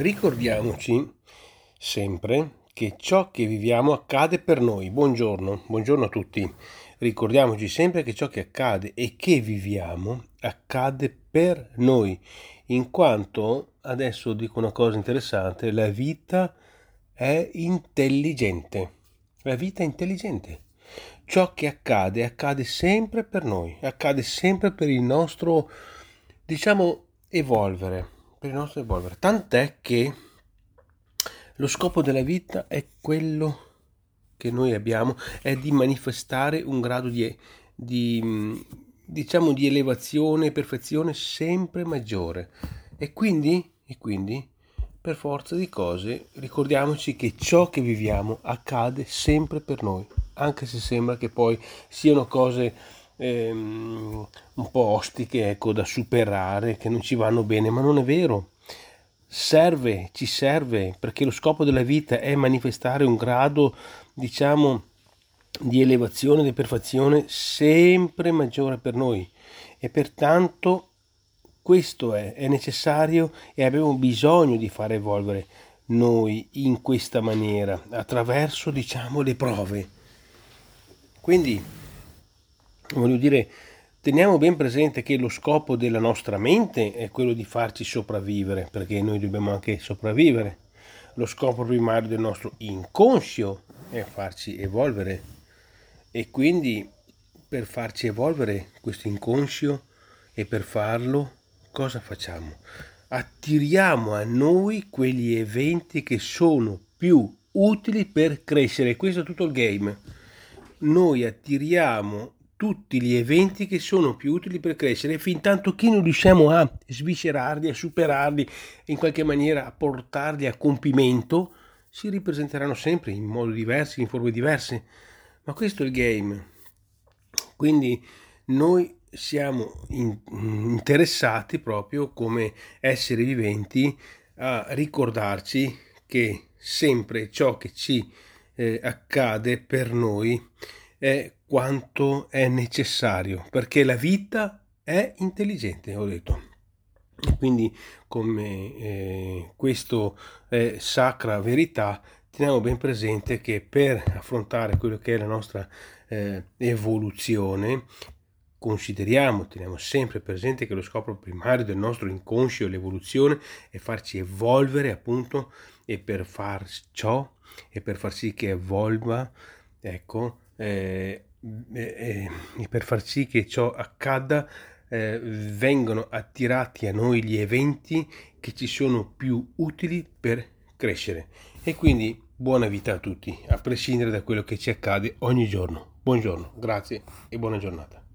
ricordiamoci sempre che ciò che viviamo accade per noi. Buongiorno, buongiorno a tutti. Ricordiamoci sempre che ciò che accade e che viviamo accade per noi, in quanto, adesso dico una cosa interessante, la vita è intelligente. La vita è intelligente. Ciò che accade accade sempre per noi, accade sempre per il nostro, diciamo, evolvere per il nostro evolvere. Tant'è che lo scopo della vita è quello che noi abbiamo, è di manifestare un grado di, di diciamo di elevazione e perfezione sempre maggiore. E quindi, e quindi, per forza di cose, ricordiamoci che ciò che viviamo accade sempre per noi, anche se sembra che poi siano cose ehm, un po' ostiche, ecco, da superare, che non ci vanno bene, ma non è vero. Serve, ci serve, perché lo scopo della vita è manifestare un grado, diciamo, di elevazione, di perfezione sempre maggiore per noi e pertanto questo è, è necessario e abbiamo bisogno di far evolvere noi in questa maniera attraverso diciamo le prove quindi voglio dire, teniamo ben presente che lo scopo della nostra mente è quello di farci sopravvivere, perché noi dobbiamo anche sopravvivere. Lo scopo primario del nostro inconscio è farci evolvere e quindi per farci evolvere questo inconscio e per farlo cosa facciamo? Attiriamo a noi quegli eventi che sono più utili per crescere. Questo è tutto il game. Noi attiriamo tutti gli eventi che sono più utili per crescere, fin tanto che non riusciamo a sviscerarli, a superarli, in qualche maniera a portarli a compimento, si ripresenteranno sempre in modi diversi, in forme diverse. Ma questo è il game. Quindi noi siamo in, interessati proprio come esseri viventi a ricordarci che sempre ciò che ci eh, accade per noi è quanto è necessario, perché la vita è intelligente, ho detto. Quindi come eh, questo è sacra verità, teniamo ben presente che per affrontare quello che è la nostra eh, evoluzione, consideriamo, teniamo sempre presente che lo scopo primario del nostro inconscio, l'evoluzione, è farci evolvere appunto e per far ciò e per far sì che evolva, ecco, eh, eh, eh, per far sì che ciò accada eh, vengono attirati a noi gli eventi che ci sono più utili per crescere. E quindi buona vita a tutti a prescindere da quello che ci accade ogni giorno. Buongiorno grazie e buona giornata